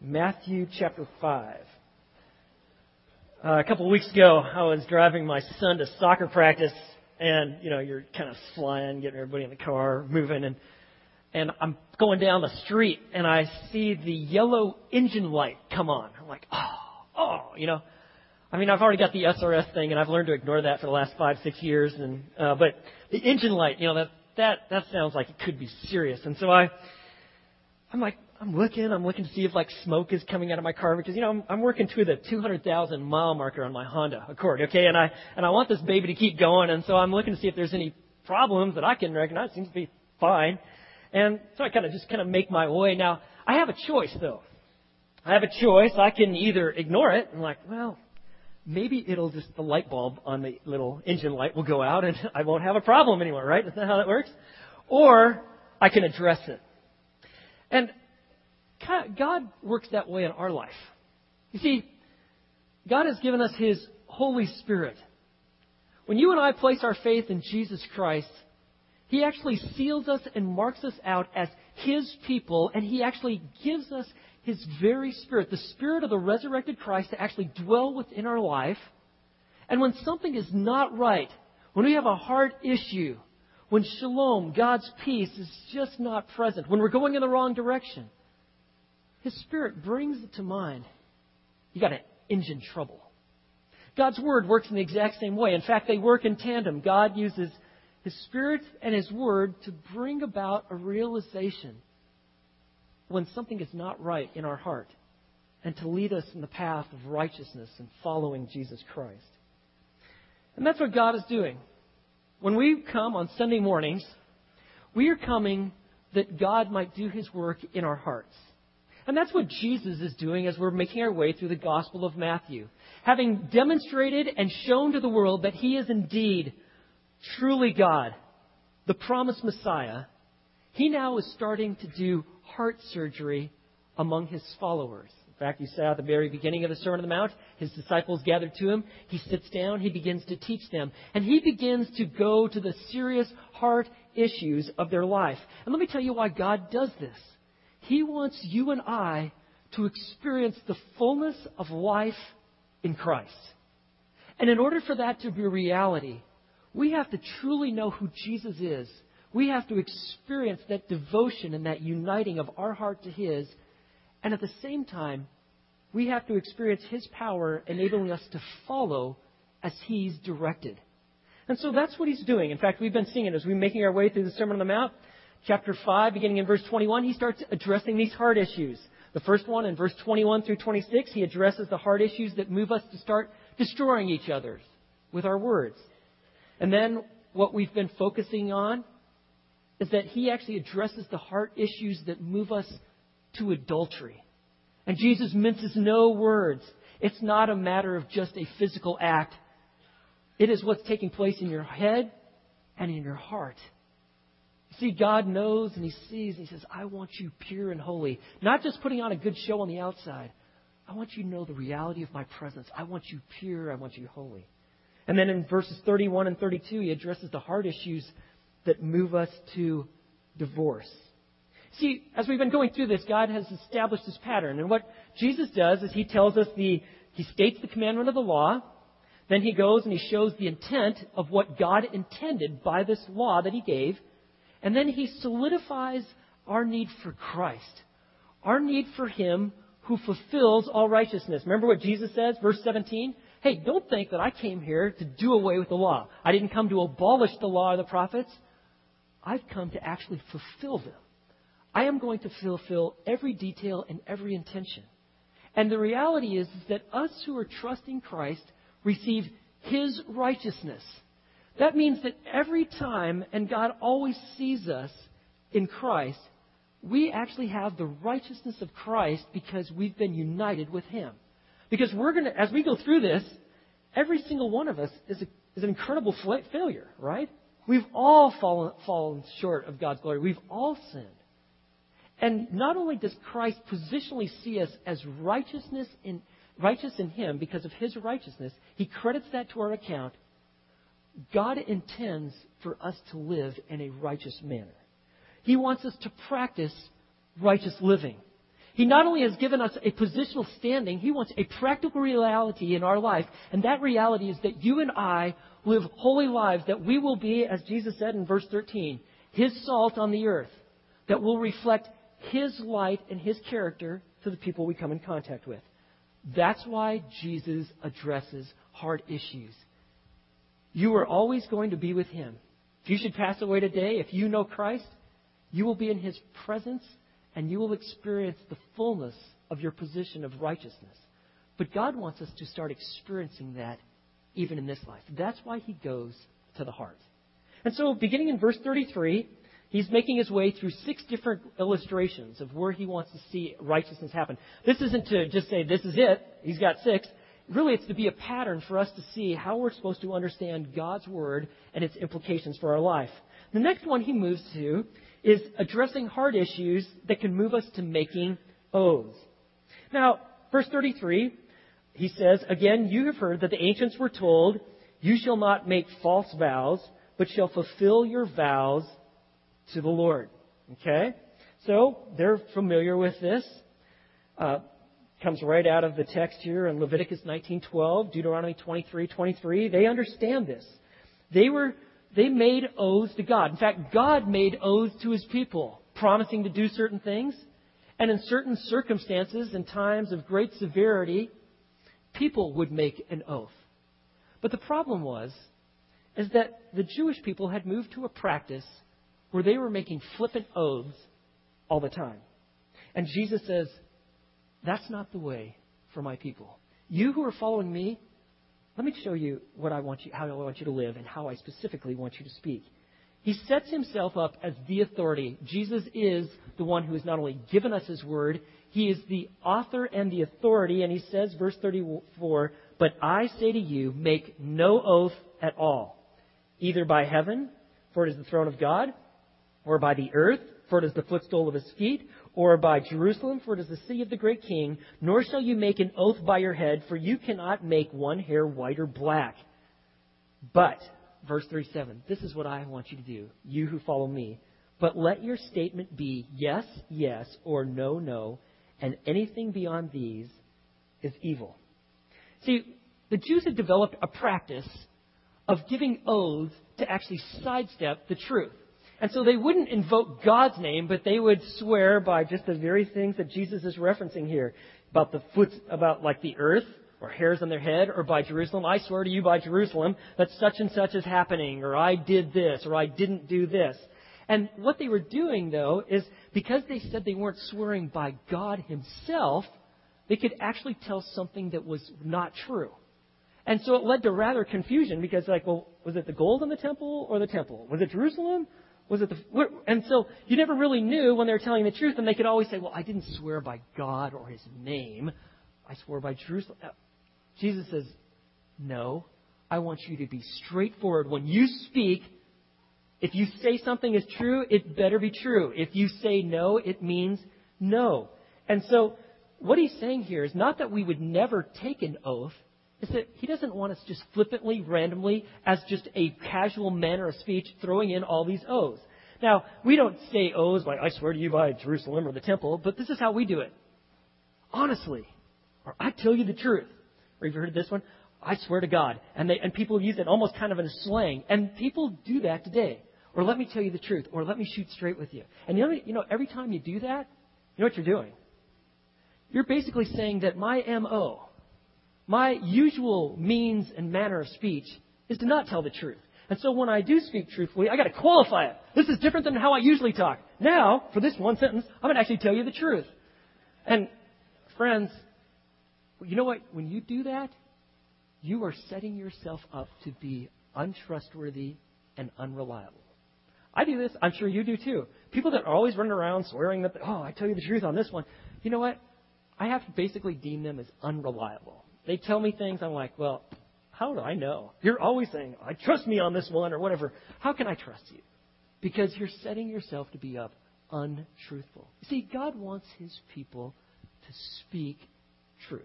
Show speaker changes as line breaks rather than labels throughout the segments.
Matthew chapter 5. Uh, a couple of weeks ago, I was driving my son to soccer practice, and you know you're kind of flying, getting everybody in the car, moving, and and I'm going down the street, and I see the yellow engine light come on. I'm like, oh, oh, you know. I mean, I've already got the SRS thing, and I've learned to ignore that for the last five, six years. And uh, but the engine light, you know, that that that sounds like it could be serious. And so I, I'm like, I'm looking, I'm looking to see if like smoke is coming out of my car because you know I'm, I'm working to the 200,000 mile marker on my Honda Accord, okay, and I and I want this baby to keep going, and so I'm looking to see if there's any problems that I can recognize. It seems to be fine, and so I kind of just kind of make my way. Now I have a choice though. I have a choice. I can either ignore it and like, well, maybe it'll just the light bulb on the little engine light will go out and I won't have a problem anymore, right? Isn't that how that works? Or I can address it. And God works that way in our life. You see, God has given us His Holy Spirit. When you and I place our faith in Jesus Christ, He actually seals us and marks us out as His people, and He actually gives us His very Spirit, the Spirit of the resurrected Christ, to actually dwell within our life. And when something is not right, when we have a hard issue, when shalom, God's peace, is just not present, when we're going in the wrong direction, his Spirit brings it to mind. You got an engine trouble. God's Word works in the exact same way. In fact, they work in tandem. God uses His Spirit and His Word to bring about a realization when something is not right in our heart and to lead us in the path of righteousness and following Jesus Christ. And that's what God is doing. When we come on Sunday mornings, we are coming that God might do His work in our hearts. And that's what Jesus is doing as we're making our way through the Gospel of Matthew. Having demonstrated and shown to the world that he is indeed truly God, the promised Messiah, he now is starting to do heart surgery among his followers. In fact, you saw at the very beginning of the Sermon on the Mount, his disciples gathered to him. He sits down, he begins to teach them, and he begins to go to the serious heart issues of their life. And let me tell you why God does this. He wants you and I to experience the fullness of life in Christ. And in order for that to be a reality, we have to truly know who Jesus is. We have to experience that devotion and that uniting of our heart to His. And at the same time, we have to experience His power enabling us to follow as He's directed. And so that's what He's doing. In fact, we've been seeing it as we're making our way through the Sermon on the Mount chapter 5, beginning in verse 21, he starts addressing these heart issues. The first one in verse 21 through 26, he addresses the heart issues that move us to start destroying each other with our words. And then what we've been focusing on is that he actually addresses the heart issues that move us to adultery. And Jesus minces no words. It's not a matter of just a physical act. It is what's taking place in your head and in your heart. See, God knows and He sees and He says, I want you pure and holy. Not just putting on a good show on the outside. I want you to know the reality of my presence. I want you pure. I want you holy. And then in verses 31 and 32, He addresses the heart issues that move us to divorce. See, as we've been going through this, God has established this pattern. And what Jesus does is He tells us the, He states the commandment of the law. Then He goes and He shows the intent of what God intended by this law that He gave. And then he solidifies our need for Christ, our need for him who fulfills all righteousness. Remember what Jesus says, verse 17? Hey, don't think that I came here to do away with the law. I didn't come to abolish the law or the prophets. I've come to actually fulfill them. I am going to fulfill every detail and every intention. And the reality is, is that us who are trusting Christ receive His righteousness. That means that every time, and God always sees us in Christ, we actually have the righteousness of Christ because we've been united with Him. Because we're going to, as we go through this, every single one of us is, a, is an incredible failure, right? We've all fallen, fallen short of God's glory. We've all sinned. And not only does Christ positionally see us as righteousness in, righteous in Him because of His righteousness, He credits that to our account God intends for us to live in a righteous manner. He wants us to practice righteous living. He not only has given us a positional standing, He wants a practical reality in our life. And that reality is that you and I live holy lives, that we will be, as Jesus said in verse 13, His salt on the earth, that will reflect His light and His character to the people we come in contact with. That's why Jesus addresses hard issues. You are always going to be with Him. If you should pass away today, if you know Christ, you will be in His presence and you will experience the fullness of your position of righteousness. But God wants us to start experiencing that even in this life. That's why He goes to the heart. And so, beginning in verse 33, He's making his way through six different illustrations of where he wants to see righteousness happen. This isn't to just say, this is it. He's got six. Really, it's to be a pattern for us to see how we're supposed to understand God's Word and its implications for our life. The next one he moves to is addressing hard issues that can move us to making oaths. Now, verse 33, he says, Again, you have heard that the ancients were told, You shall not make false vows, but shall fulfill your vows to the Lord. Okay? So, they're familiar with this. Uh, comes right out of the text here in Leviticus 19:12, Deuteronomy 23:23. They understand this. They were they made oaths to God. In fact, God made oaths to his people, promising to do certain things. And in certain circumstances and times of great severity, people would make an oath. But the problem was is that the Jewish people had moved to a practice where they were making flippant oaths all the time. And Jesus says, That's not the way for my people. You who are following me, let me show you what I want you, how I want you to live and how I specifically want you to speak. He sets himself up as the authority. Jesus is the one who has not only given us his word, he is the author and the authority. And he says, verse 34, But I say to you, make no oath at all, either by heaven, for it is the throne of God, or by the earth, for it is the footstool of his feet, or by Jerusalem, for it is the city of the great king, nor shall you make an oath by your head, for you cannot make one hair white or black. But, verse 37, this is what I want you to do, you who follow me. But let your statement be yes, yes, or no, no, and anything beyond these is evil. See, the Jews had developed a practice of giving oaths to actually sidestep the truth. And so they wouldn't invoke God's name, but they would swear by just the very things that Jesus is referencing here about the foot, about like the earth or hairs on their head or by Jerusalem. I swear to you by Jerusalem that such and such is happening or I did this or I didn't do this. And what they were doing though is because they said they weren't swearing by God himself, they could actually tell something that was not true. And so it led to rather confusion because like, well, was it the gold in the temple or the temple? Was it Jerusalem was it the, and so you never really knew when they were telling the truth, and they could always say, well, I didn't swear by God or his name. I swore by Jerusalem. Uh, Jesus says, no. I want you to be straightforward. When you speak, if you say something is true, it better be true. If you say no, it means no. And so, what he's saying here is not that we would never take an oath, is that he doesn't want us just flippantly, randomly, as just a casual manner of speech, throwing in all these oaths. Now, we don't say oaths like, I swear to you by Jerusalem or the temple, but this is how we do it. Honestly. Or I tell you the truth. Or have you heard of this one? I swear to God. And, they, and people use it almost kind of in a slang. And people do that today. Or let me tell you the truth. Or let me shoot straight with you. And you know, you know every time you do that, you know what you're doing? You're basically saying that my MO, my usual means and manner of speech is to not tell the truth. And so when I do speak truthfully, I got to qualify it. This is different than how I usually talk. Now, for this one sentence, I'm going to actually tell you the truth. And friends, you know what? When you do that, you are setting yourself up to be untrustworthy and unreliable. I do this. I'm sure you do too. People that are always running around swearing that, oh, I tell you the truth on this one. You know what? I have to basically deem them as unreliable. They tell me things, I'm like, well, how do I know? You're always saying, I trust me on this one or whatever. How can I trust you? Because you're setting yourself to be up untruthful. You see, God wants his people to speak truth.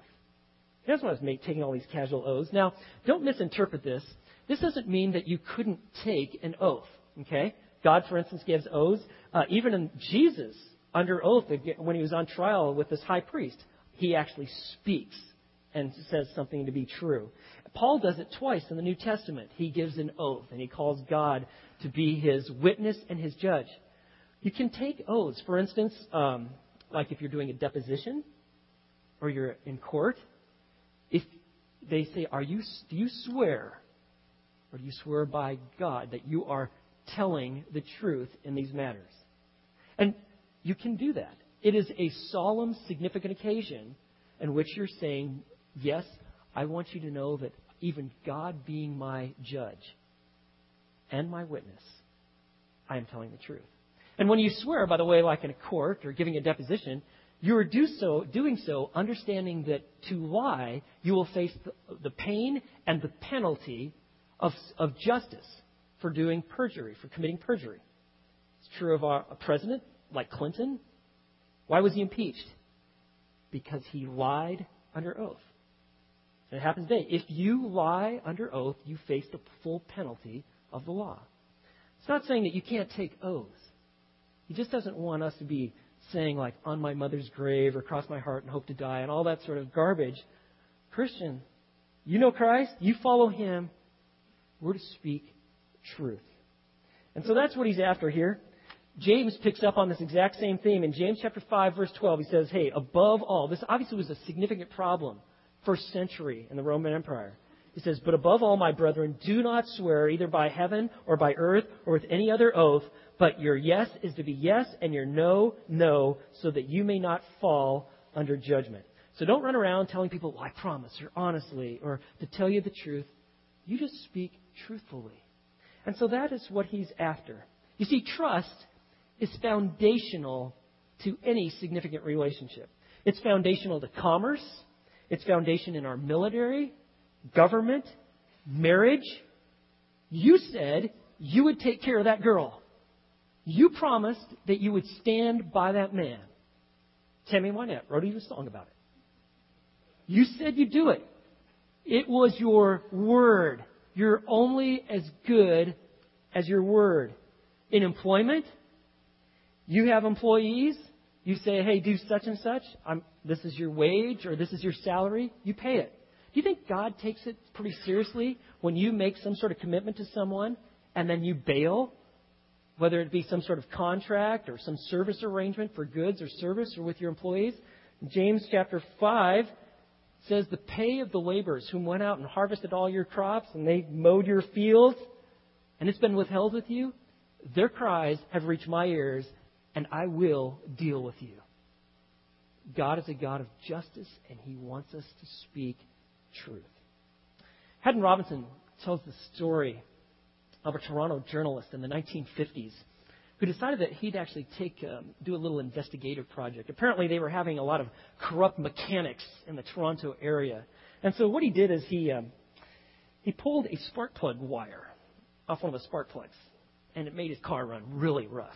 He doesn't want us taking all these casual oaths. Now, don't misinterpret this. This doesn't mean that you couldn't take an oath. Okay? God, for instance, gives oaths. Uh, even in Jesus under oath when he was on trial with this high priest. He actually speaks and says something to be true. Paul does it twice in the New Testament. He gives an oath and he calls God to be his witness and his judge. You can take oaths. For instance, um, like if you're doing a deposition or you're in court, if they say, "Are you? Do you swear, or do you swear by God that you are telling the truth in these matters?" And you can do that. It is a solemn, significant occasion in which you're saying, "Yes, I want you to know that even God being my judge and my witness, I am telling the truth." And when you swear, by the way, like in a court or giving a deposition, you are do so, doing so understanding that to lie, you will face the, the pain and the penalty of, of justice for doing perjury, for committing perjury. It's true of our, a president like Clinton. Why was he impeached? Because he lied under oath. And it happens today. If you lie under oath, you face the full penalty of the law. It's not saying that you can't take oaths. He just doesn't want us to be saying, like, on my mother's grave or cross my heart and hope to die and all that sort of garbage. Christian, you know Christ, you follow him. We're to speak truth. And so that's what he's after here. James picks up on this exact same theme. In James chapter 5, verse 12, he says, Hey, above all, this obviously was a significant problem first century in the Roman Empire. He says, But above all, my brethren, do not swear either by heaven or by earth or with any other oath, but your yes is to be yes and your no, no, so that you may not fall under judgment. So don't run around telling people, well, I promise, or honestly, or to tell you the truth. You just speak truthfully. And so that is what he's after. You see, trust is foundational to any significant relationship. It's foundational to commerce. It's foundation in our military, government, marriage. You said you would take care of that girl. You promised that you would stand by that man. Tammy Wynette wrote you a song about it. You said you'd do it. It was your word. You're only as good as your word. In employment, you have employees. You say, hey, do such and such. I'm, this is your wage or this is your salary. You pay it. Do you think God takes it pretty seriously when you make some sort of commitment to someone and then you bail whether it be some sort of contract or some service arrangement for goods or service or with your employees. James chapter 5 says, The pay of the laborers whom went out and harvested all your crops and they mowed your fields, and it's been withheld with you, their cries have reached my ears, and I will deal with you. God is a God of justice, and He wants us to speak truth. Haddon Robinson tells the story of a Toronto journalist in the 1950s who decided that he'd actually take um, do a little investigative project. Apparently, they were having a lot of corrupt mechanics in the Toronto area, and so what he did is he um, he pulled a spark plug wire off one of the spark plugs, and it made his car run really rough.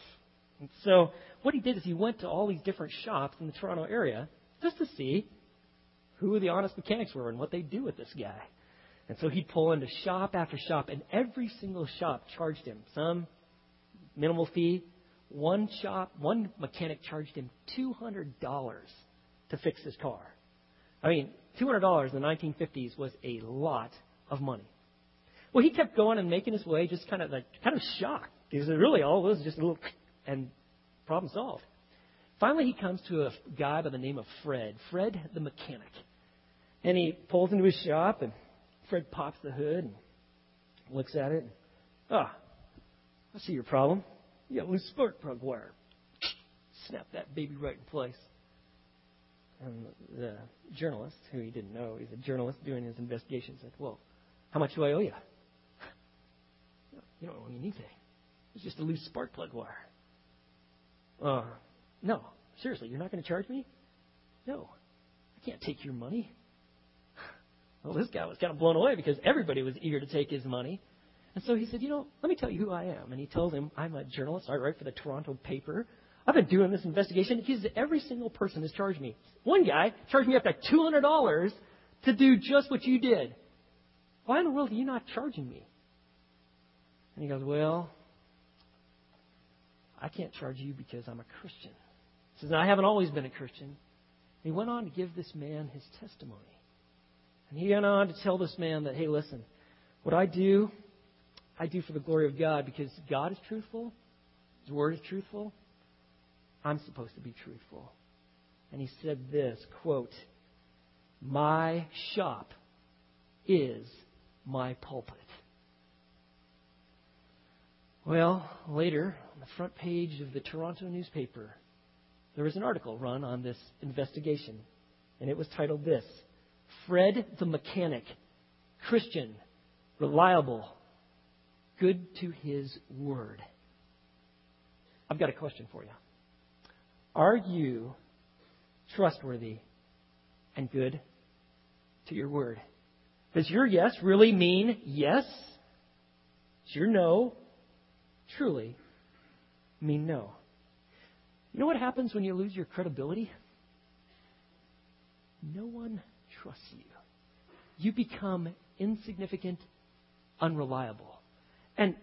And so what he did is he went to all these different shops in the Toronto area just to see who the honest mechanics were and what they'd do with this guy. And so he'd pull into shop after shop, and every single shop charged him some minimal fee. One shop, one mechanic charged him $200 to fix his car. I mean, $200 in the 1950s was a lot of money. Well, he kept going and making his way, just kind of like, kind of shocked. Because really all it was just a little, and problem solved. Finally, he comes to a guy by the name of Fred, Fred the mechanic. And he pulls into his shop and Fred pops the hood and looks at it. Ah, I see your problem. You got loose spark plug wire. Snap that baby right in place. And the journalist, who he didn't know, he's a journalist doing his investigation, said, Well, how much do I owe you? You don't owe me anything. It's just a loose spark plug wire. Uh, no, seriously, you're not going to charge me? No, I can't take your money. Well, this guy was kind of blown away because everybody was eager to take his money. And so he said, You know, let me tell you who I am. And he told him, I'm a journalist. I write for the Toronto paper. I've been doing this investigation. He says, Every single person has charged me. One guy charged me up to $200 to do just what you did. Why in the world are you not charging me? And he goes, Well, I can't charge you because I'm a Christian. He says, I haven't always been a Christian. He went on to give this man his testimony. And he went on to tell this man that, hey, listen, what I do, I do for the glory of God because God is truthful, His Word is truthful. I'm supposed to be truthful. And he said this quote, My shop is my pulpit. Well, later, on the front page of the Toronto newspaper, there was an article run on this investigation, and it was titled this Fred the Mechanic, Christian, reliable, good to his word. I've got a question for you. Are you trustworthy and good to your word? Does your yes really mean yes? Does your no truly mean no? You know what happens when you lose your credibility? No one trusts you. You become insignificant, unreliable. And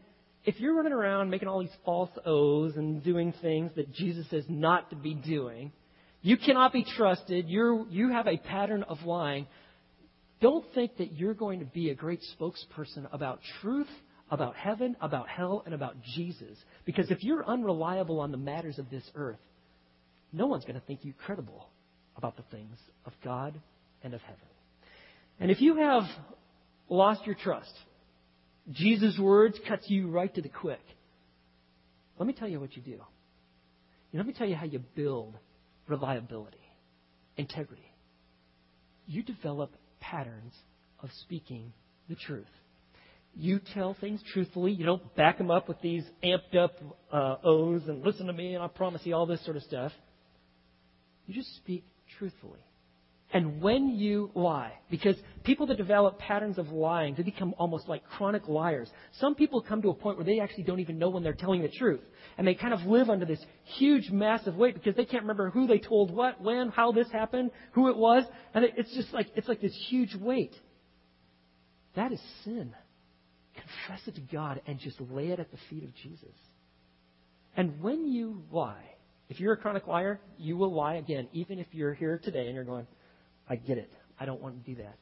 if you're running around making all these false oaths and doing things that Jesus says not to be doing, you cannot be trusted. You're, you have a pattern of lying. Don't think that you're going to be a great spokesperson about truth, about heaven, about hell, and about Jesus. Because if you're unreliable on the matters of this earth, no one's going to think you credible about the things of God and of heaven. And if you have lost your trust, Jesus' words cuts you right to the quick. Let me tell you what you do. Let me tell you how you build reliability, integrity. You develop patterns of speaking the truth. You tell things truthfully. You don't back them up with these amped up uh, oaths and listen to me and I promise you all this sort of stuff. You just speak truthfully. And when you lie, because people that develop patterns of lying, they become almost like chronic liars. Some people come to a point where they actually don't even know when they're telling the truth. And they kind of live under this huge, massive weight because they can't remember who they told what, when, how this happened, who it was. And it's just like, it's like this huge weight. That is sin. Confess it to God and just lay it at the feet of Jesus. And when you lie, if you're a chronic liar, you will lie again, even if you're here today and you're going, I get it. I don't want to do that.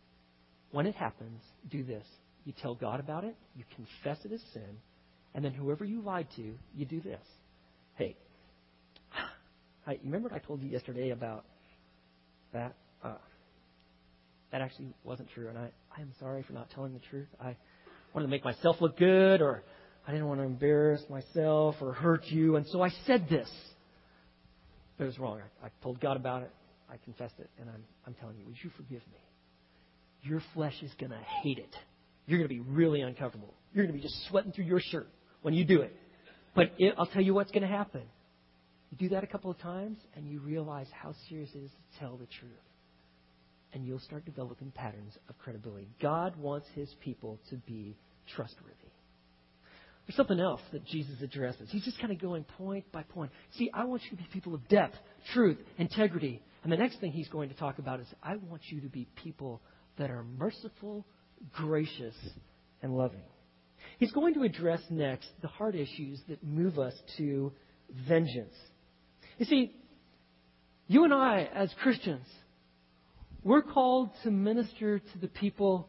When it happens, do this. You tell God about it, you confess it as sin, and then whoever you lied to, you do this. Hey, I, remember what I told you yesterday about that? Uh, that actually wasn't true, and I, I am sorry for not telling the truth. I wanted to make myself look good, or I didn't want to embarrass myself or hurt you, and so I said this. But it was wrong. I, I told God about it. I confessed it, and I'm, I'm telling you, would you forgive me? Your flesh is going to hate it. You're going to be really uncomfortable. You're going to be just sweating through your shirt when you do it. But it, I'll tell you what's going to happen. You do that a couple of times, and you realize how serious it is to tell the truth. And you'll start developing patterns of credibility. God wants his people to be trustworthy. There's something else that Jesus addresses. He's just kind of going point by point. See, I want you to be people of depth, truth, integrity. And the next thing he's going to talk about is I want you to be people that are merciful, gracious, and loving. He's going to address next the hard issues that move us to vengeance. You see, you and I, as Christians, we're called to minister to the people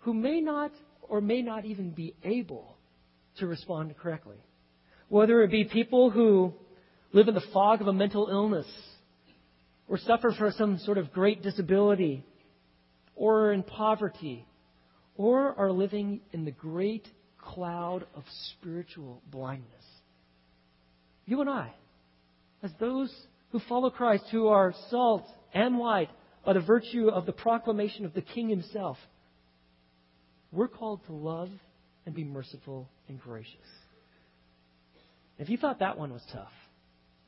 who may not or may not even be able to respond correctly. Whether it be people who live in the fog of a mental illness, or suffer from some sort of great disability, or are in poverty, or are living in the great cloud of spiritual blindness. You and I, as those who follow Christ, who are salt and light by the virtue of the proclamation of the King Himself, we're called to love and be merciful and gracious. If you thought that one was tough,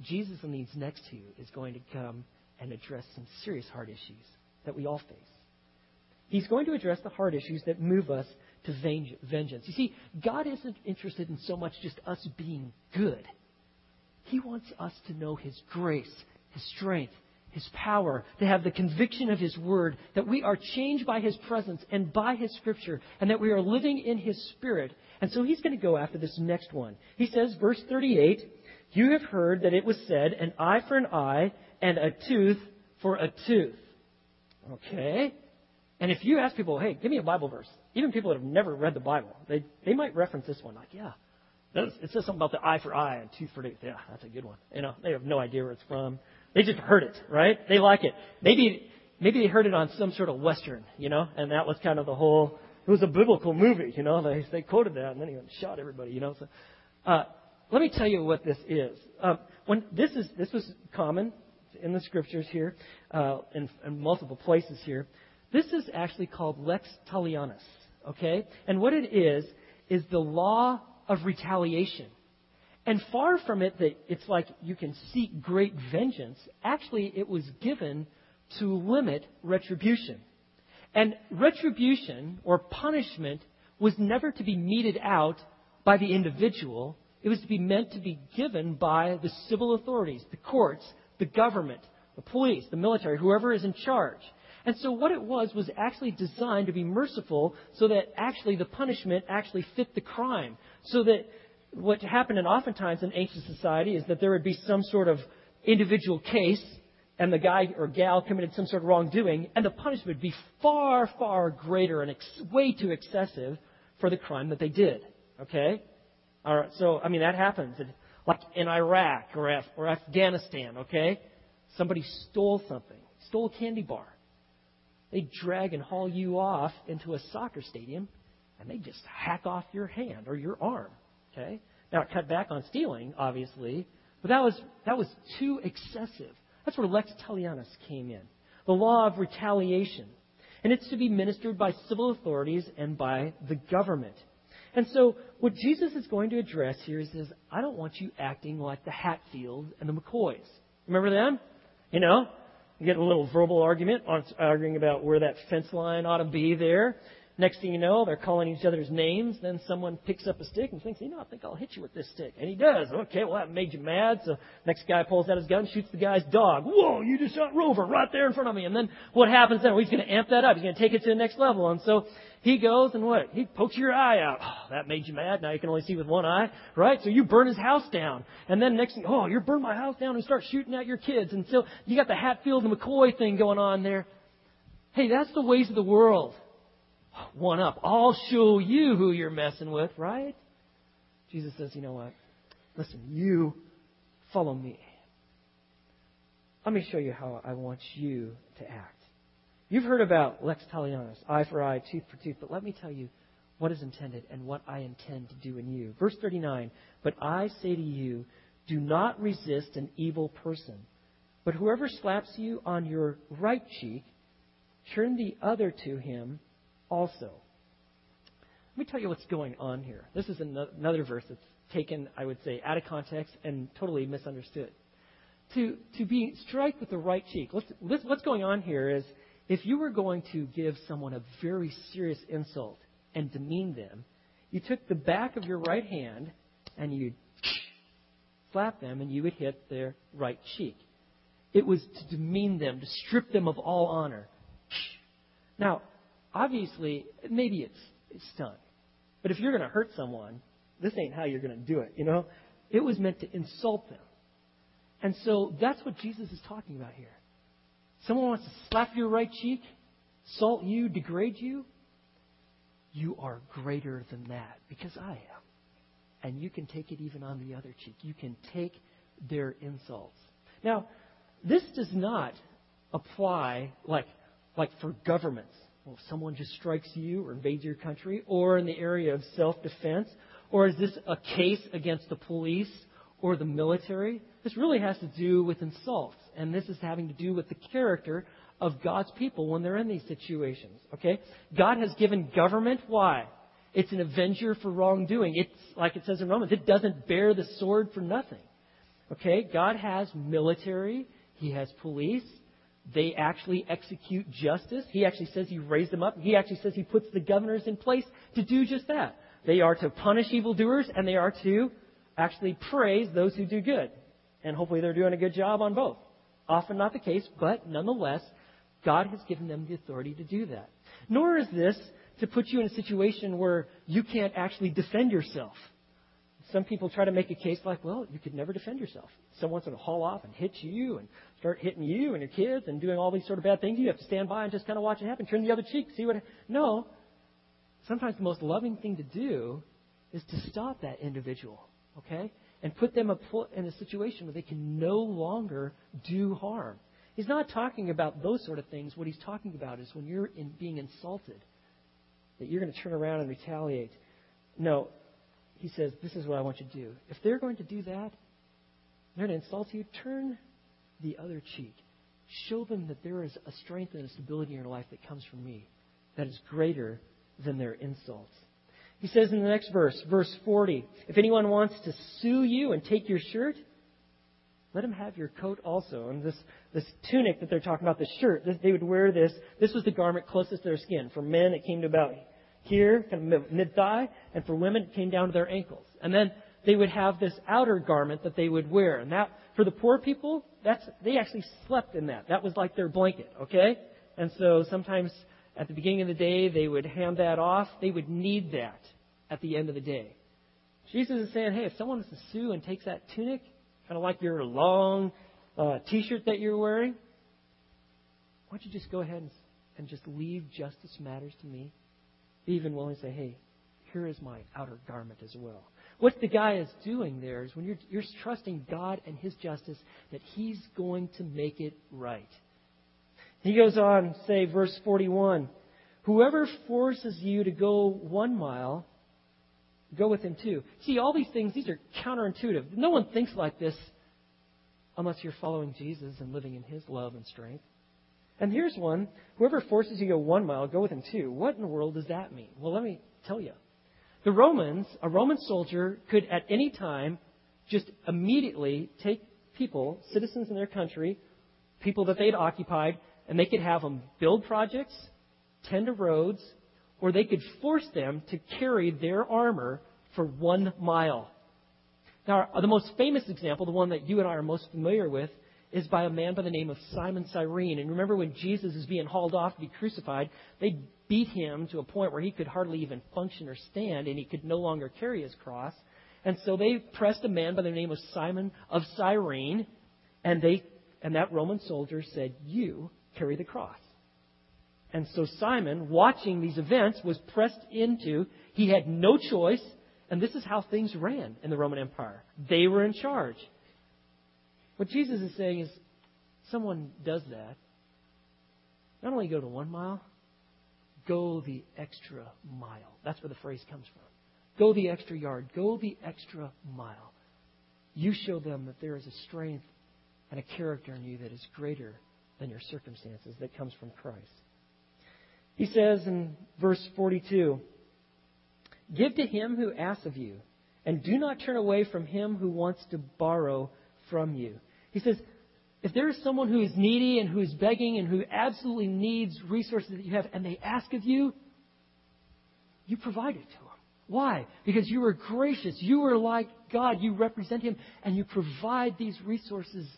Jesus in these next two is going to come and address some serious hard issues that we all face. He's going to address the hard issues that move us to vengeance. You see, God isn't interested in so much just us being good. He wants us to know His grace, His strength, his power, to have the conviction of His Word, that we are changed by His presence and by His Scripture, and that we are living in His Spirit. And so He's going to go after this next one. He says, verse 38, You have heard that it was said, an eye for an eye and a tooth for a tooth. Okay? And if you ask people, hey, give me a Bible verse, even people that have never read the Bible, they, they might reference this one. Like, yeah, it says something about the eye for eye and tooth for tooth. Yeah, that's a good one. You know, they have no idea where it's from. They just heard it, right? They like it. Maybe, maybe they heard it on some sort of Western, you know, and that was kind of the whole, it was a biblical movie, you know, they, they quoted that and then he shot everybody, you know. So, uh, let me tell you what this is. Uh, when this is this was common in the scriptures here, uh, in, in multiple places here. This is actually called lex talionis. Okay, and what it is is the law of retaliation. And far from it that it's like you can seek great vengeance, actually it was given to limit retribution. And retribution or punishment was never to be meted out by the individual, it was to be meant to be given by the civil authorities, the courts, the government, the police, the military, whoever is in charge. And so what it was was actually designed to be merciful so that actually the punishment actually fit the crime. So that what happened and oftentimes in ancient society is that there would be some sort of individual case and the guy or gal committed some sort of wrongdoing and the punishment would be far, far greater and ex- way too excessive for the crime that they did. Okay? All right, so, I mean, that happens. Like in Iraq or, Af- or Afghanistan, okay? Somebody stole something, stole a candy bar. They drag and haul you off into a soccer stadium and they just hack off your hand or your arm, okay? Now, it cut back on stealing, obviously, but that was, that was too excessive. That's where lex talionis came in. The law of retaliation. And it's to be ministered by civil authorities and by the government. And so, what Jesus is going to address here is, is I don't want you acting like the Hatfields and the McCoys. Remember them? You know, you get a little verbal argument, arguing about where that fence line ought to be there. Next thing you know, they're calling each other's names. Then someone picks up a stick and thinks, you know, I think I'll hit you with this stick. And he does. Okay, well, that made you mad. So next guy pulls out his gun, shoots the guy's dog. Whoa, you just shot Rover right there in front of me. And then what happens then? Well, he's going to amp that up. He's going to take it to the next level. And so he goes and what? He pokes your eye out. Oh, that made you mad. Now you can only see with one eye, right? So you burn his house down. And then next thing, oh, you burn my house down and start shooting at your kids. And so you got the Hatfield and McCoy thing going on there. Hey, that's the ways of the world one up. I'll show you who you're messing with, right? Jesus says, you know what? Listen, you follow me. Let me show you how I want you to act. You've heard about lex talionis, eye for eye, tooth for tooth, but let me tell you what is intended and what I intend to do in you. Verse 39 But I say to you, do not resist an evil person, but whoever slaps you on your right cheek, turn the other to him also. Let me tell you what's going on here. This is another verse that's taken, I would say, out of context and totally misunderstood. To, to be strike with the right cheek. What's, what's going on here is if you were going to give someone a very serious insult and demean them, you took the back of your right hand and you slap them and you would hit their right cheek. It was to demean them, to strip them of all honor. Now, obviously, maybe it's, it's stung. But if you're going to hurt someone, this ain't how you're going to do it, you know? It was meant to insult them. And so that's what Jesus is talking about here. Someone wants to slap your right cheek, salt you, degrade you. You are greater than that because I am. And you can take it even on the other cheek. You can take their insults. Now, this does not apply like, like for governments well, if someone just strikes you or invades your country, or in the area of self defense, or is this a case against the police or the military? This really has to do with insults, and this is having to do with the character of God's people when they're in these situations. Okay? God has given government. Why? It's an avenger for wrongdoing. It's like it says in Romans, it doesn't bear the sword for nothing. Okay? God has military, He has police, they actually execute justice. He actually says he raised them up. He actually says he puts the governors in place to do just that. They are to punish evildoers and they are to actually praise those who do good. And hopefully they're doing a good job on both. Often not the case, but nonetheless, God has given them the authority to do that. Nor is this to put you in a situation where you can't actually defend yourself. Some people try to make a case like, well, you could never defend yourself. Someone's going to haul off and hit you and start hitting you and your kids and doing all these sort of bad things. You have to stand by and just kind of watch it happen. Turn the other cheek, see what. No. Sometimes the most loving thing to do is to stop that individual, okay? And put them in a situation where they can no longer do harm. He's not talking about those sort of things. What he's talking about is when you're in being insulted, that you're going to turn around and retaliate. No, he says, This is what I want you to do. If they're going to do that, they're going to insult you, turn the other cheek. Show them that there is a strength and a stability in your life that comes from me that is greater than their insults. He says in the next verse, verse 40, if anyone wants to sue you and take your shirt, let him have your coat also. And this, this tunic that they're talking about, the shirt, this, they would wear this. This was the garment closest to their skin. For men, it came to about here, kind of mid thigh, and for women, it came down to their ankles. And then they would have this outer garment that they would wear. And that, for the poor people, that's, they actually slept in that. That was like their blanket, okay? And so sometimes at the beginning of the day, they would hand that off. They would need that at the end of the day. Jesus is saying, hey, if someone is to sue and takes that tunic, kind of like your long uh, t-shirt that you're wearing, why don't you just go ahead and, and just leave justice matters to me? Even willing to say, hey, here is my outer garment as well. What the guy is doing there is when you're, you're trusting God and His justice that He's going to make it right. He goes on, say, verse 41 Whoever forces you to go one mile, go with him too. See, all these things, these are counterintuitive. No one thinks like this unless you're following Jesus and living in His love and strength. And here's one whoever forces you to go one mile, go with him two. What in the world does that mean? Well, let me tell you. The Romans, a Roman soldier could at any time just immediately take people, citizens in their country, people that they'd occupied, and they could have them build projects, tend to roads, or they could force them to carry their armor for one mile. Now, the most famous example, the one that you and I are most familiar with, is by a man by the name of Simon Cyrene. And remember when Jesus is being hauled off to be crucified, they beat him to a point where he could hardly even function or stand, and he could no longer carry his cross. And so they pressed a man by the name of Simon of Cyrene, and they and that Roman soldier said, "You carry the cross." And so Simon, watching these events, was pressed into. He had no choice, and this is how things ran in the Roman Empire. They were in charge. What Jesus is saying is someone does that, not only go to one mile, go the extra mile. That's where the phrase comes from. Go the extra yard. Go the extra mile. You show them that there is a strength and a character in you that is greater than your circumstances that comes from Christ. He says in verse 42 Give to him who asks of you, and do not turn away from him who wants to borrow from you. He says, if there is someone who is needy and who is begging and who absolutely needs resources that you have, and they ask of you, you provide it to them. Why? Because you are gracious. You are like God. You represent Him, and you provide these resources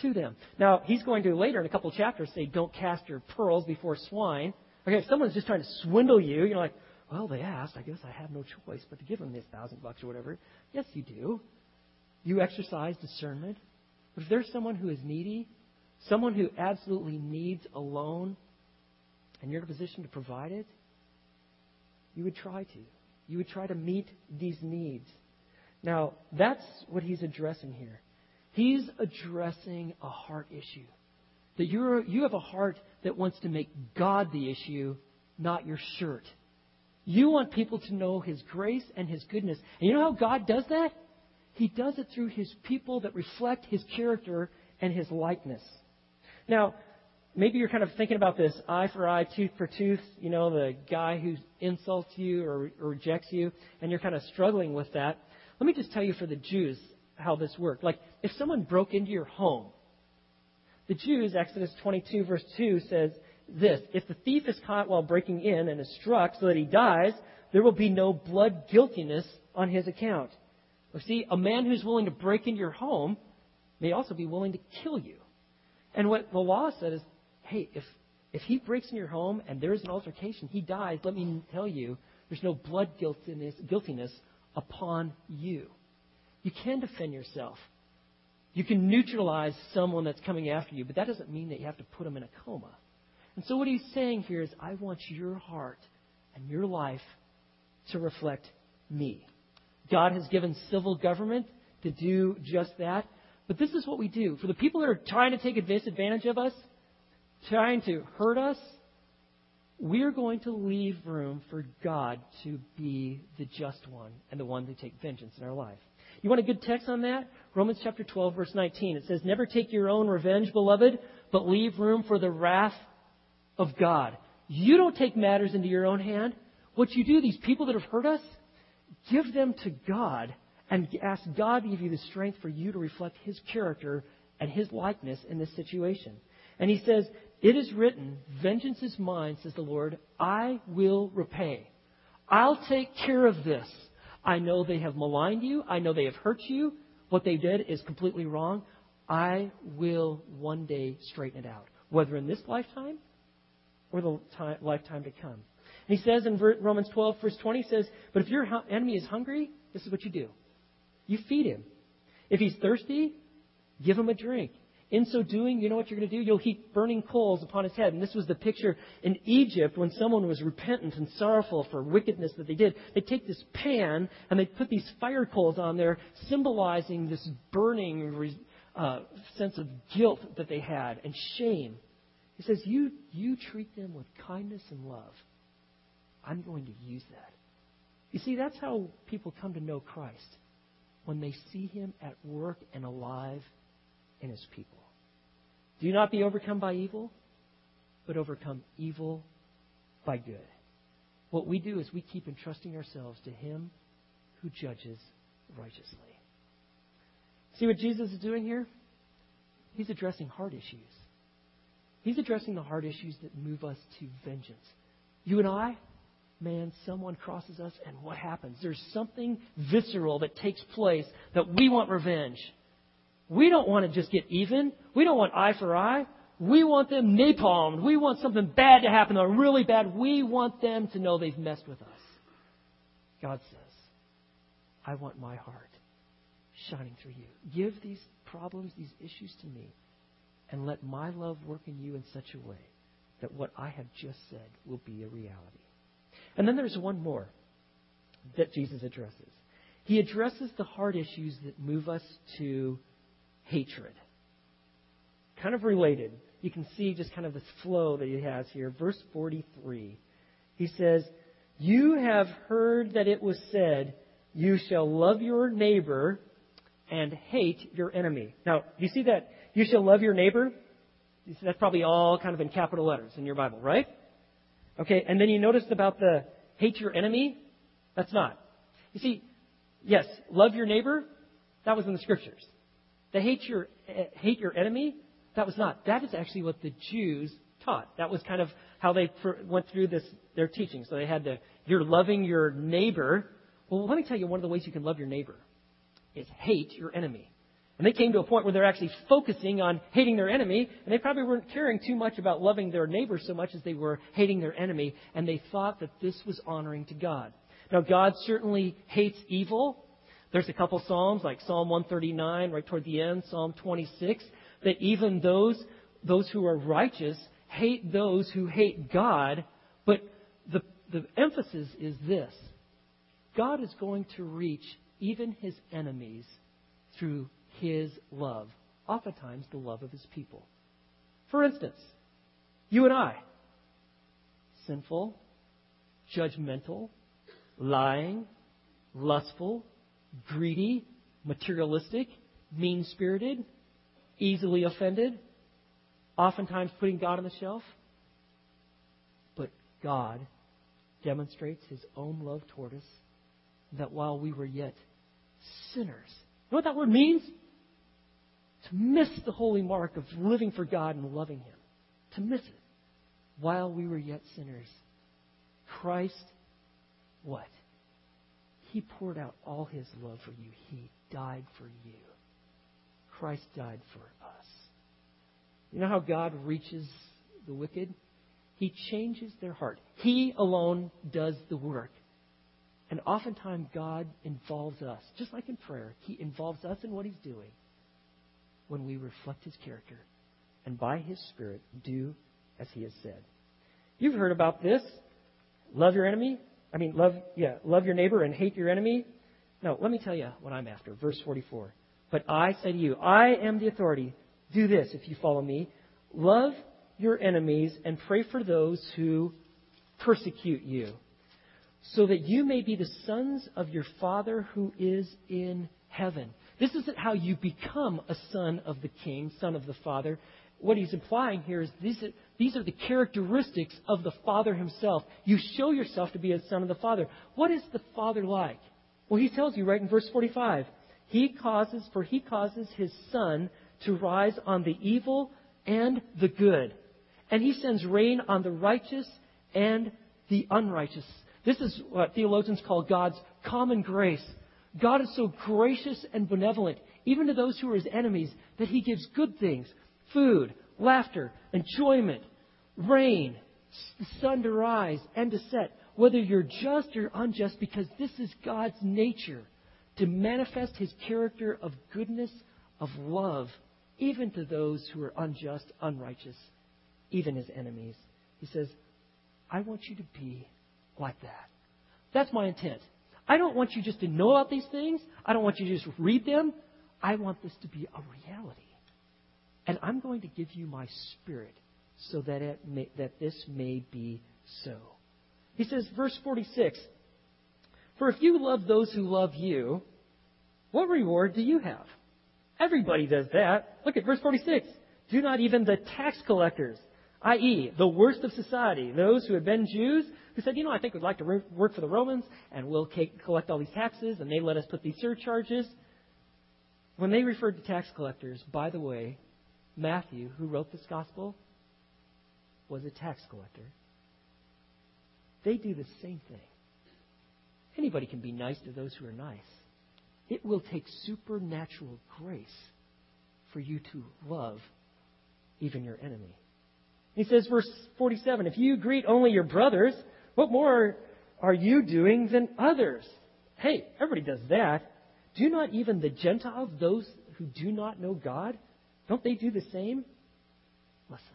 to them. Now, he's going to later in a couple chapters say, don't cast your pearls before swine. Okay, if someone's just trying to swindle you, you're like, well, they asked. I guess I have no choice but to give them this thousand bucks or whatever. Yes, you do. You exercise discernment. But if there's someone who is needy, someone who absolutely needs a loan, and you're in a position to provide it, you would try to. You would try to meet these needs. Now, that's what he's addressing here. He's addressing a heart issue. That you're, you have a heart that wants to make God the issue, not your shirt. You want people to know His grace and His goodness. And you know how God does that? He does it through his people that reflect his character and his likeness. Now, maybe you're kind of thinking about this eye for eye, tooth for tooth, you know, the guy who insults you or, or rejects you, and you're kind of struggling with that. Let me just tell you for the Jews how this worked. Like, if someone broke into your home, the Jews, Exodus 22, verse 2 says this If the thief is caught while breaking in and is struck so that he dies, there will be no blood guiltiness on his account. Or see, a man who's willing to break into your home may also be willing to kill you. And what the law said is, hey, if if he breaks in your home and there is an altercation, he dies, let me tell you, there's no blood guiltiness, guiltiness upon you. You can defend yourself. You can neutralize someone that's coming after you, but that doesn't mean that you have to put them in a coma. And so what he's saying here is, I want your heart and your life to reflect me. God has given civil government to do just that. But this is what we do. For the people that are trying to take advantage of us, trying to hurt us, we're going to leave room for God to be the just one and the one to take vengeance in our life. You want a good text on that? Romans chapter 12, verse 19. It says, Never take your own revenge, beloved, but leave room for the wrath of God. You don't take matters into your own hand. What you do, these people that have hurt us, give them to God and ask God to give you the strength for you to reflect His character and His likeness in this situation. And He says, It is written, Vengeance is mine, says the Lord. I will repay. I'll take care of this. I know they have maligned you. I know they have hurt you. What they did is completely wrong. I will one day straighten it out, whether in this lifetime or the time, lifetime to come. He says in Romans 12, verse 20, says, But if your enemy is hungry, this is what you do. You feed him. If he's thirsty, give him a drink. In so doing, you know what you're going to do? You'll heap burning coals upon his head. And this was the picture in Egypt when someone was repentant and sorrowful for wickedness that they did. They'd take this pan and they'd put these fire coals on there, symbolizing this burning uh, sense of guilt that they had and shame. He says, you, you treat them with kindness and love. I'm going to use that. You see, that's how people come to know Christ when they see him at work and alive in his people. Do not be overcome by evil, but overcome evil by good. What we do is we keep entrusting ourselves to him who judges righteously. See what Jesus is doing here? He's addressing heart issues. He's addressing the heart issues that move us to vengeance. You and I, man, someone crosses us, and what happens? There's something visceral that takes place that we want revenge. We don't want to just get even. We don't want eye for eye. We want them napalmed. We want something bad to happen, or really bad. We want them to know they've messed with us. God says, I want my heart shining through you. Give these problems, these issues to me, and let my love work in you in such a way that what I have just said will be a reality. And then there's one more that Jesus addresses. He addresses the hard issues that move us to hatred. Kind of related. You can see just kind of this flow that he has here. Verse 43. He says, You have heard that it was said, You shall love your neighbor and hate your enemy. Now, you see that? You shall love your neighbor. That's probably all kind of in capital letters in your Bible, right? Okay, and then you noticed about the hate your enemy? That's not. You see, yes, love your neighbor, that was in the scriptures. The hate your, eh, hate your enemy, that was not. That is actually what the Jews taught. That was kind of how they went through this, their teaching. So they had the, you're loving your neighbor. Well, let me tell you one of the ways you can love your neighbor is hate your enemy. And they came to a point where they're actually focusing on hating their enemy, and they probably weren't caring too much about loving their neighbor so much as they were hating their enemy, and they thought that this was honoring to God. Now, God certainly hates evil. There's a couple Psalms, like Psalm 139, right toward the end, Psalm 26, that even those, those who are righteous hate those who hate God, but the, the emphasis is this God is going to reach even his enemies through his love, oftentimes the love of his people. For instance, you and I, sinful, judgmental, lying, lustful, greedy, materialistic, mean spirited, easily offended, oftentimes putting God on the shelf. But God demonstrates his own love toward us that while we were yet sinners, you know what that word means? To miss the holy mark of living for God and loving Him. To miss it. While we were yet sinners, Christ, what? He poured out all His love for you. He died for you. Christ died for us. You know how God reaches the wicked? He changes their heart. He alone does the work. And oftentimes, God involves us, just like in prayer, He involves us in what He's doing when we reflect His character and by His Spirit do as He has said. You've heard about this. Love your enemy. I mean, love, yeah, love your neighbor and hate your enemy. No, let me tell you what I'm after. Verse 44. But I say to you, I am the authority. Do this if you follow me. Love your enemies and pray for those who persecute you so that you may be the sons of your Father who is in heaven. This isn't how you become a son of the King, son of the Father. What he's implying here is these are, these are the characteristics of the Father himself. You show yourself to be a son of the Father. What is the Father like? Well, he tells you right in verse 45. He causes, for he causes his sun to rise on the evil and the good. And he sends rain on the righteous and the unrighteous. This is what theologians call God's common grace. God is so gracious and benevolent, even to those who are his enemies, that he gives good things food, laughter, enjoyment, rain, the sun to rise and to set, whether you're just or unjust, because this is God's nature to manifest his character of goodness, of love, even to those who are unjust, unrighteous, even his enemies. He says, I want you to be like that. That's my intent. I don't want you just to know about these things. I don't want you to just read them. I want this to be a reality. And I'm going to give you my spirit so that, it may, that this may be so. He says, verse 46 For if you love those who love you, what reward do you have? Everybody does that. Look at verse 46. Do not even the tax collectors, i.e., the worst of society, those who had been Jews, who said, you know, I think we'd like to work for the Romans, and we'll collect all these taxes, and they let us put these surcharges. When they referred to tax collectors, by the way, Matthew, who wrote this gospel, was a tax collector. They do the same thing. Anybody can be nice to those who are nice. It will take supernatural grace for you to love even your enemy. He says, verse 47 If you greet only your brothers, what more are you doing than others? Hey, everybody does that. Do not even the Gentiles, those who do not know God, don't they do the same? Listen,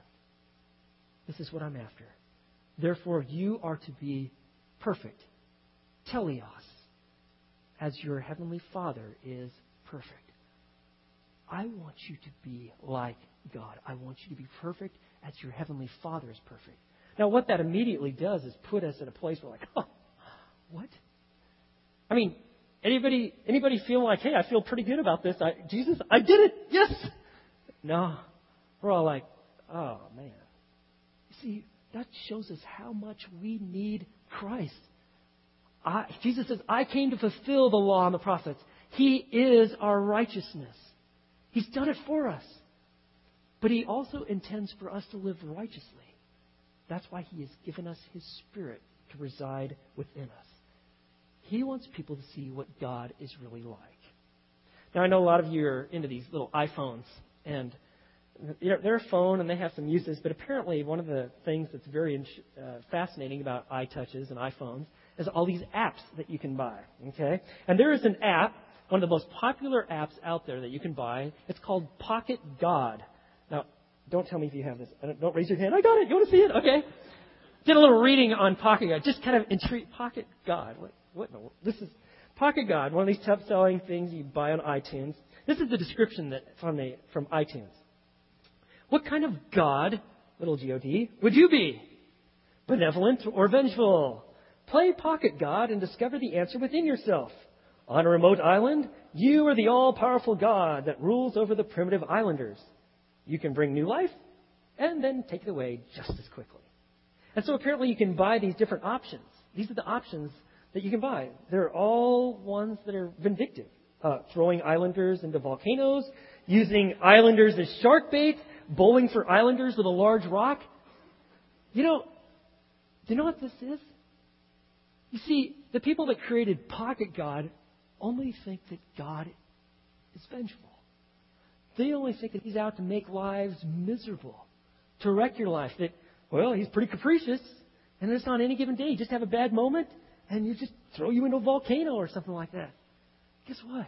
this is what I'm after. Therefore, you are to be perfect. Teleios, as your heavenly Father is perfect. I want you to be like God. I want you to be perfect as your heavenly Father is perfect. Now, what that immediately does is put us in a place where, like, oh, what? I mean, anybody anybody feel like, hey, I feel pretty good about this? I, Jesus, I did it. Yes. No, we're all like, oh man. You see, that shows us how much we need Christ. I, Jesus says, I came to fulfill the law and the prophets. He is our righteousness. He's done it for us. But He also intends for us to live righteously. That's why He has given us His Spirit to reside within us. He wants people to see what God is really like. Now, I know a lot of you are into these little iPhones, and they're a phone and they have some uses, but apparently one of the things that's very uh, fascinating about iTouches and iPhones is all these apps that you can buy. Okay, and there is an app, one of the most popular apps out there that you can buy. It's called Pocket God. Don't tell me if you have this. Don't raise your hand. I got it. You want to see it? Okay. Did a little reading on Pocket God. Just kind of intrigued. Pocket God. What? What? No, this is Pocket God. One of these top-selling things you buy on iTunes. This is the description that from the from iTunes. What kind of God, little God, would you be? Benevolent or vengeful? Play pocket God and discover the answer within yourself. On a remote island, you are the all powerful God that rules over the primitive islanders. You can bring new life and then take it away just as quickly. And so apparently you can buy these different options. These are the options that you can buy. They're all ones that are vindictive. Uh, throwing islanders into volcanoes, using islanders as shark bait, bowling for islanders with a large rock. You know, do you know what this is? You see, the people that created Pocket God only think that God is vengeful. They only think that He's out to make lives miserable, to wreck your life. That, well, He's pretty capricious, and it's on any given day. You just have a bad moment, and you just throw you into a volcano or something like that. Guess what?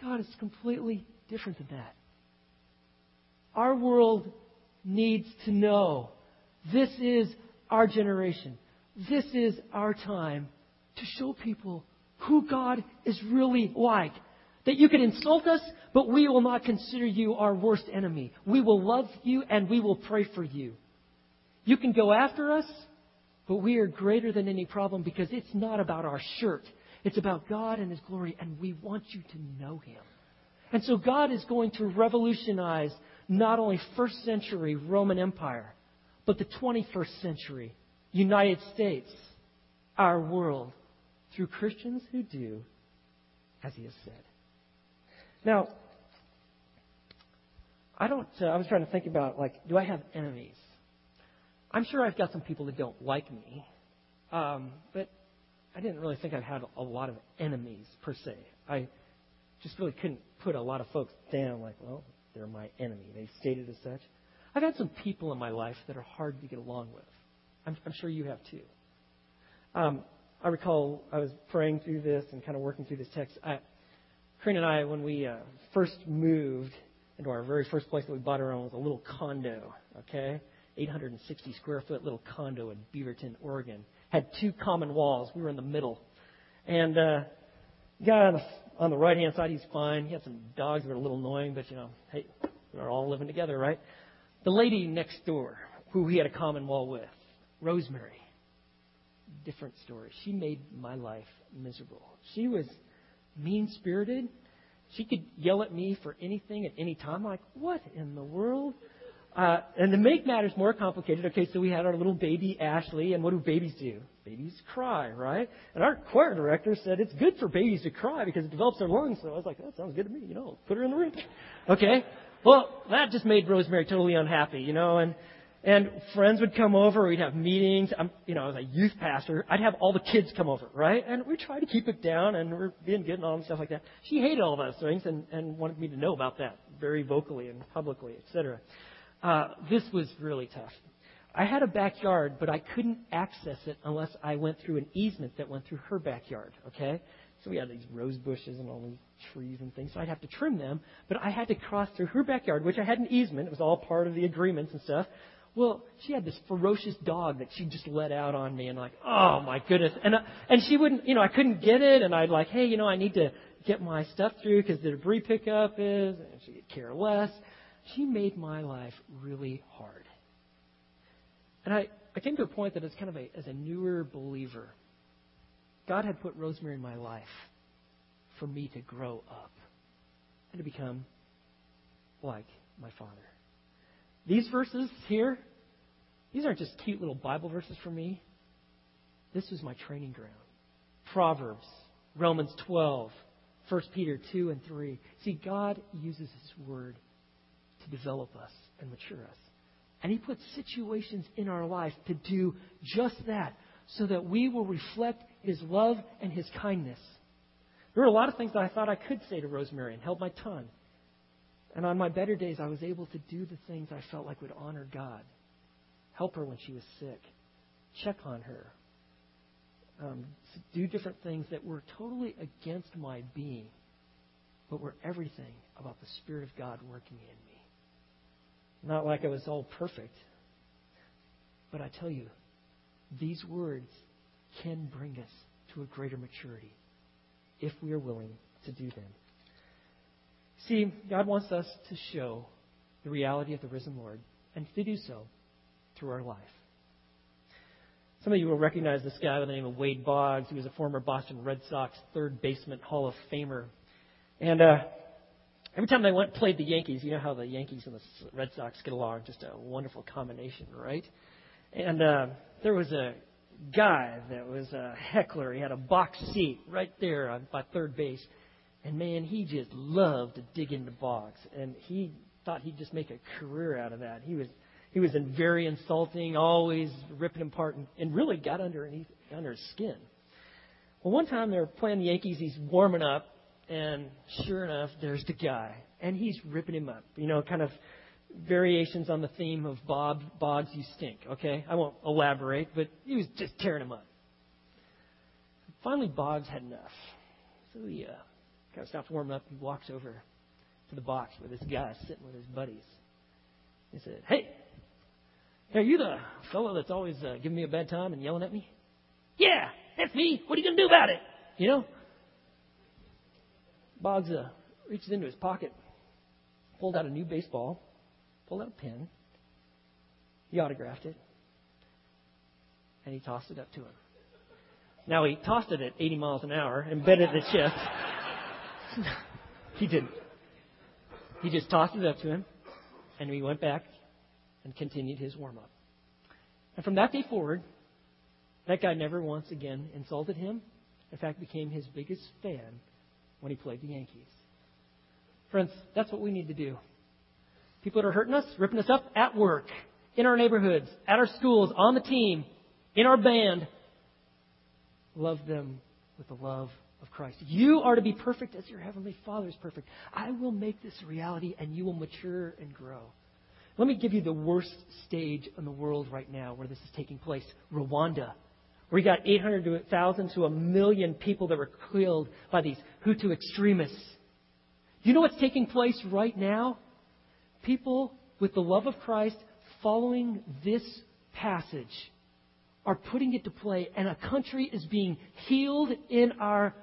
God is completely different than that. Our world needs to know this is our generation. This is our time to show people who God is really like. That you can insult us, but we will not consider you our worst enemy. We will love you and we will pray for you. You can go after us, but we are greater than any problem because it's not about our shirt. It's about God and His glory, and we want you to know Him. And so God is going to revolutionize not only first century Roman Empire, but the 21st century United States, our world, through Christians who do as He has said. Now, I don't. Uh, I was trying to think about like, do I have enemies? I'm sure I've got some people that don't like me, um, but I didn't really think I had a lot of enemies per se. I just really couldn't put a lot of folks down like, well, they're my enemy. They stated as such. I've had some people in my life that are hard to get along with. I'm, I'm sure you have too. Um, I recall I was praying through this and kind of working through this text. I, Corinne and I, when we uh, first moved into our very first place that we bought our own, was a little condo. Okay, 860 square foot little condo in Beaverton, Oregon. Had two common walls. We were in the middle. And uh, guy on the, on the right hand side, he's fine. He had some dogs that were a little annoying, but you know, hey, we're all living together, right? The lady next door, who he had a common wall with, Rosemary. Different story. She made my life miserable. She was mean spirited. She could yell at me for anything at any time. I'm like, what in the world? Uh, and to make matters more complicated, okay, so we had our little baby Ashley, and what do babies do? Babies cry, right? And our choir director said it's good for babies to cry because it develops their lungs. So I was like, that sounds good to me, you know, put her in the room. Okay, well, that just made Rosemary totally unhappy, you know, and and friends would come over. We'd have meetings. I'm, you know, as a youth pastor, I'd have all the kids come over, right? And we try to keep it down, and we're being good and all and stuff like that. She hated all those things and and wanted me to know about that very vocally and publicly, etc. Uh, this was really tough. I had a backyard, but I couldn't access it unless I went through an easement that went through her backyard. Okay, so we had these rose bushes and all these trees and things, so I'd have to trim them. But I had to cross through her backyard, which I had an easement. It was all part of the agreements and stuff. Well, she had this ferocious dog that she just let out on me, and like, oh my goodness, and uh, and she wouldn't, you know, I couldn't get it, and I'd like, hey, you know, I need to get my stuff through because the debris pickup is, and she could care less. She made my life really hard. And I, I came to a point that as kind of a, as a newer believer, God had put Rosemary in my life for me to grow up and to become like my father. These verses here, these aren't just cute little Bible verses for me. This was my training ground. Proverbs, Romans 12, 1 Peter 2 and 3. See, God uses His Word to develop us and mature us. And He puts situations in our life to do just that, so that we will reflect His love and His kindness. There were a lot of things that I thought I could say to Rosemary and held my tongue. And on my better days, I was able to do the things I felt like would honor God. Help her when she was sick. Check on her. Um, do different things that were totally against my being, but were everything about the Spirit of God working in me. Not like I was all perfect. But I tell you, these words can bring us to a greater maturity if we are willing to do them. See, God wants us to show the reality of the risen Lord, and to do so through our life. Some of you will recognize this guy by the name of Wade Boggs. He was a former Boston Red Sox third baseman Hall of Famer. And uh, every time they went played the Yankees, you know how the Yankees and the Red Sox get along, just a wonderful combination, right? And uh, there was a guy that was a heckler. He had a box seat right there on by third base, and man, he just loved to dig into Boggs, and he thought he'd just make a career out of that. He was he was very insulting, always ripping him apart, and, and really got underneath under his skin. Well, one time they were playing the Yankees. He's warming up, and sure enough, there's the guy, and he's ripping him up. You know, kind of variations on the theme of Bob Boggs, you stink. Okay, I won't elaborate, but he was just tearing him up. finally, Boggs had enough. So he uh, kind of stops warming up. He walks over to the box where this guy is sitting with his buddies. He said, Hey, are you the fellow that's always uh, giving me a bad time and yelling at me? Yeah, that's me. What are you going to do about it? You know? Boggs uh, reaches into his pocket, pulled out a new baseball, pulled out a pen. He autographed it, and he tossed it up to him. Now he tossed it at 80 miles an hour and bent it at the chest. he didn't. He just tossed it up to him, and he went back and continued his warm up. And from that day forward, that guy never once again insulted him. In fact, became his biggest fan when he played the Yankees. Friends, that's what we need to do. People that are hurting us, ripping us up at work, in our neighborhoods, at our schools, on the team, in our band, love them with the love of Christ. You are to be perfect as your heavenly Father is perfect. I will make this a reality and you will mature and grow. Let me give you the worst stage in the world right now where this is taking place Rwanda. You got 800,000 to a million people that were killed by these Hutu extremists. You know what's taking place right now? People with the love of Christ following this passage are putting it to play, and a country is being healed in our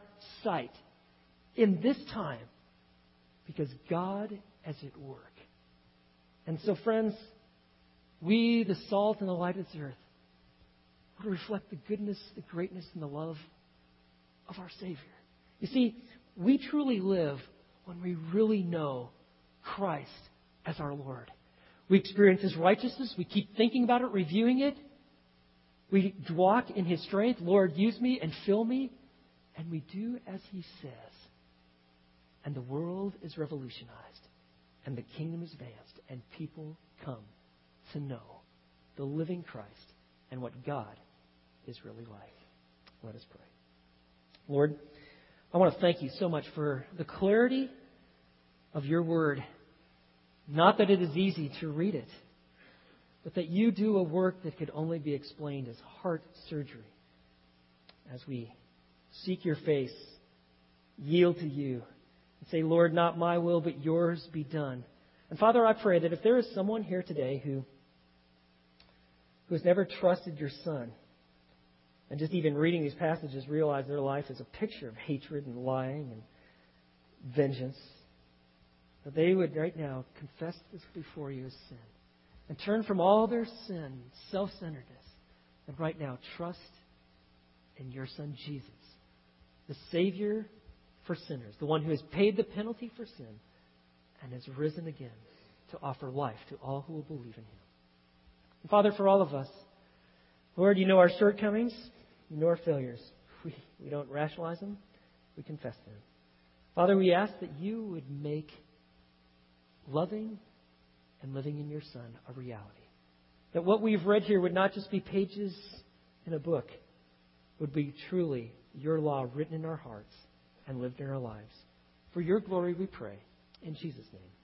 sight in this time because God is at work. And so, friends, we, the salt and the light of this earth, to reflect the goodness, the greatness, and the love of our Savior. You see, we truly live when we really know Christ as our Lord. We experience His righteousness. We keep thinking about it, reviewing it. We walk in His strength. Lord, use me and fill me. And we do as He says. And the world is revolutionized. And the kingdom is advanced. And people come to know the living Christ and what God is really like. Let us pray. Lord, I want to thank you so much for the clarity of your word. Not that it is easy to read it, but that you do a work that could only be explained as heart surgery. As we seek your face, yield to you, and say, Lord, not my will, but yours be done. And Father, I pray that if there is someone here today who, who has never trusted your Son, and just even reading these passages realize their life is a picture of hatred and lying and vengeance, that they would right now confess this before you as sin and turn from all their sin, self centeredness, and right now trust in your Son Jesus, the Savior for sinners, the one who has paid the penalty for sin and has risen again to offer life to all who will believe in him. And Father, for all of us, Lord, you know our shortcomings, you know our failures. We, we don't rationalize them, we confess them. Father, we ask that you would make loving and living in your Son a reality. That what we've read here would not just be pages in a book, would be truly your law written in our hearts and lived in our lives. For your glory we pray. In Jesus' name.